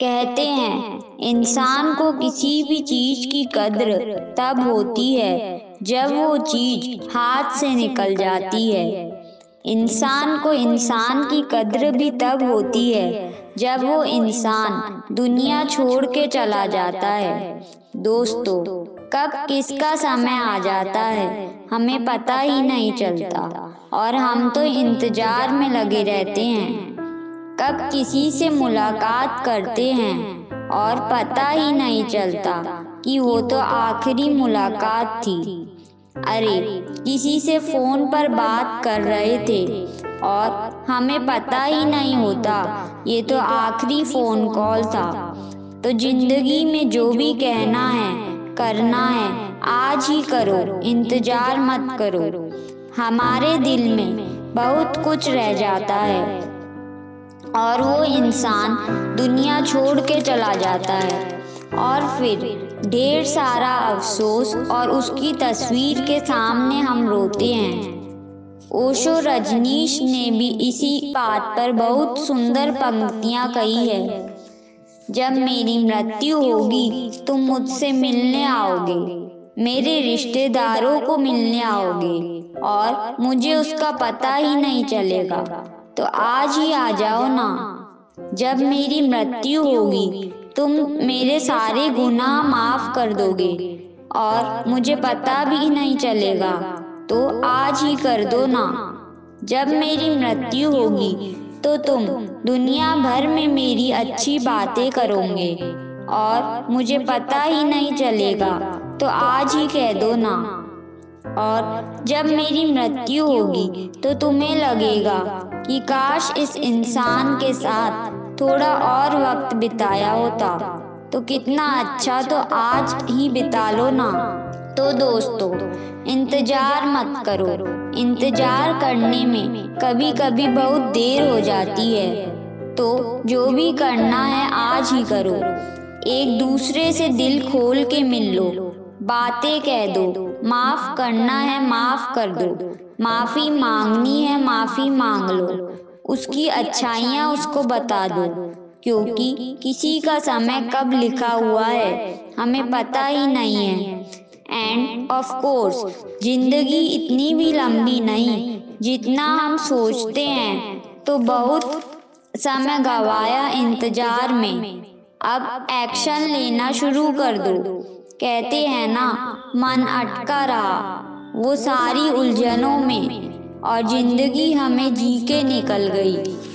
कहते हैं, इंसान को किसी भी चीज़ की कद्र तब होती है जब वो चीज़ हाथ से निकल जाती है। इंसान को इंसान की कद्र भी तब होती है जब वो इंसान दुनिया छोड़ के चला जाता है। दोस्तों, कब किसका समय आ जाता है, हमें पता ही नहीं चलता और हम तो इंतज़ार में लगे रहते हैं। कब किसी से मुलाकात करते हैं? और पता ही नहीं चलता कि वो तो आखिरी मुलाकात थी। अरे, किसी से फ़ोन पर बात कर रहे थे और हमें पता ही नहीं होता, ये तो आखिरी फ़ोन कॉल था। तो ज़िंदगी में जो भी कहना है, करना है, आज ही करो, इंतज़ार मत करो। हमारे दिल में बहुत कुछ रह जाता है। और वो इंसान दुनिया छोड़ के चला जाता है। और फिर ढेर सारा अफसोस और उसकी तस्वीर के सामने हम रोते हैं। ओशो रजनीश ने भी इसी बात पर बहुत सुंदर पंक्तियाँ कही है। जब मेरी मृत्यु होगी, तुम मुझसे मिलने आओगे। मेरे रिश्तेदारों को मिलने आओगे। और मुझे उसका पता ही नहीं चलेगा। तो आज ही आ जाओ ना। जब मेरी मृत्यु होगी, तुम मेरे सारे गुनाह माफ़ कर दोगे और मुझे पता भी नहीं चलेगा तो आज ही कर दो ना। जब मेरी मृत्यु होगी तो तुम दुनिया भर में मेरी अच्छी बातें करोगे और मुझे पता ही नहीं चलेगा तो आज ही कह दो ना। और जब मेरी मृत्यु होगी तो तुम्हें लगेगा कि काश इस इंसान के साथ थोड़ा और वक्त बिताया होता। तो कितना अच्छा तो आज ही बिता लो ना। तो दोस्तों, इंतज़ार मत करो। इंतज़ार करने में कभी कभी बहुत देर हो जाती है। तो जो भी करना है आज ही करो। एक दूसरे से दिल खोल के मिल लो। बातें कह दो, माफ़ करना है, माफ़ कर दो। माफ़ी मांगनी है, माफ़ी मांग लो। उसकी अच्छाइयाँ उसको बता दो, क्योंकि किसी का समय कब लिखा हुआ है, हमें पता ही नहीं है। एंड ऑफ़ कोर्स ज़िंदगी इतनी भी लंबी नहीं, जितना हम सोचते हैं तो बहुत समय गवाया इंतज़ार में। अब एक्शन लेना शुरू कर दो। कहते हैं ना, मन अटका रहा वो सारी उलझनों में और ज़िंदगी हमें जी के निकल गई।